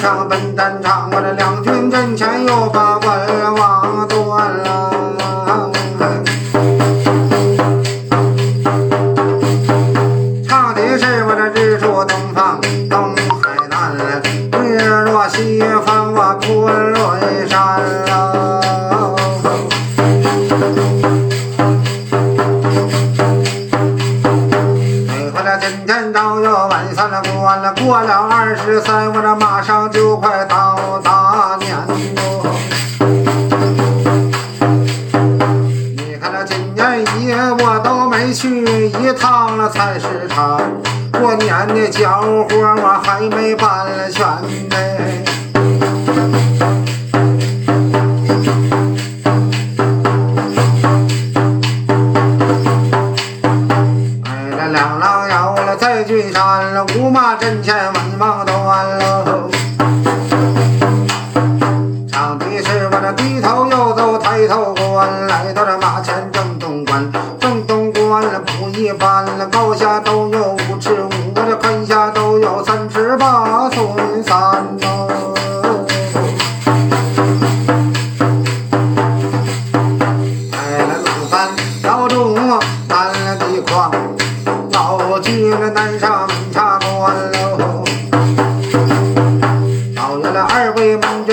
上奔战场，我这两军阵前又把文王断了。过了，二十三，我这马上就快到大年喽。你看这今年一我都没去一趟了菜市场，过年的交活我还没办全呢。军山了，五马阵前文王断喽。长的是我这低头又走抬头观，来到这马前正东关，正东关了不一般了，高下都有五尺五，我这宽下都有三尺八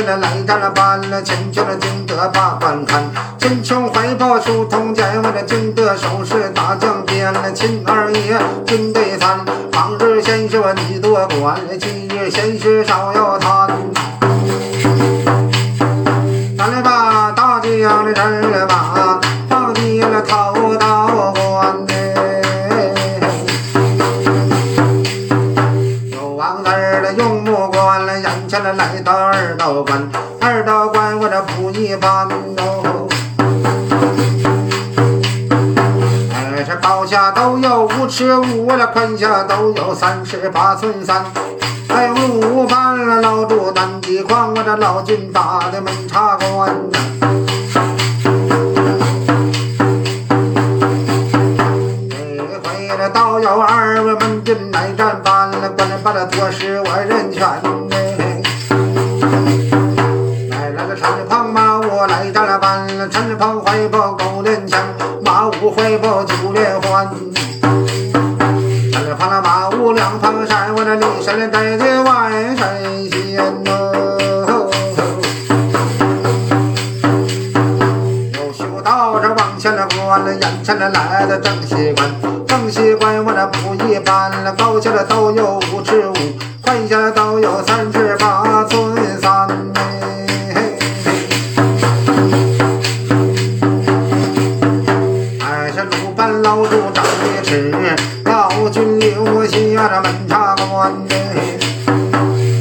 了，来到了班了，前去了金德把官看，秦琼怀抱书童剑，我这金德手持大将鞭了，秦二爷军队参，往日先是我你多管，今日先是少要贪。咱来把大将的人儿把放进了头道观呢。有王字儿的用木关了，眼前了来到二道关，二道关我这不一般哦。哎，这高下都有五尺五，我这宽下都有三尺八寸三。哎，五班了老朱南地矿，我这老君打的门茶馆呐。每回这都有二位门进来战班了，关了把这多是我人全班了，陈胖怀抱狗连枪，马武怀抱九连环。陈胖了马武两旁山，我这里山带的万山仙哦。有修道这往前了关了，眼前了来的正西关，正西关我这不一般了，高下了都有五尺五，宽下了都有三尺八茶关呢。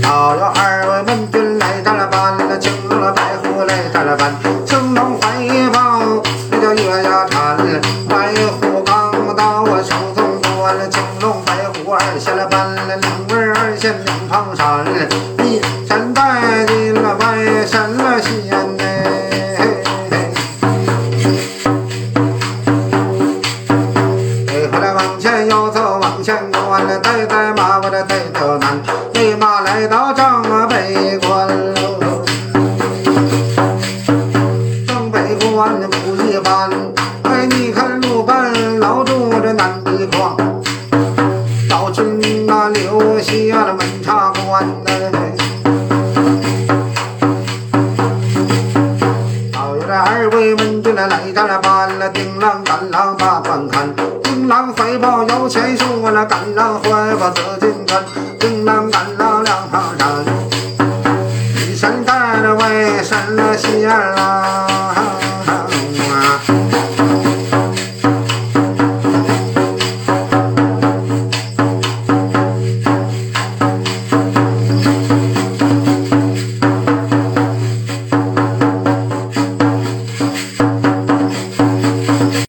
到了二位门军来战了班了，青龙了白虎来战了班，青龙怀抱那叫月牙铲，白虎钢刀我手中端了，青龙白虎二下了班了，两位二仙两旁站，走，往前关了，带带马我这带头南，内马来到正北关喽。正北关不一般，哎，你看鲁班老朱这南地矿，老君那留下了门插关呢。好有这二位门军来来战了班郎怀抱摇钱树，我那赶了怀抱紫金冠，丁郎赶郎两旁山，一山带着外山了仙啦。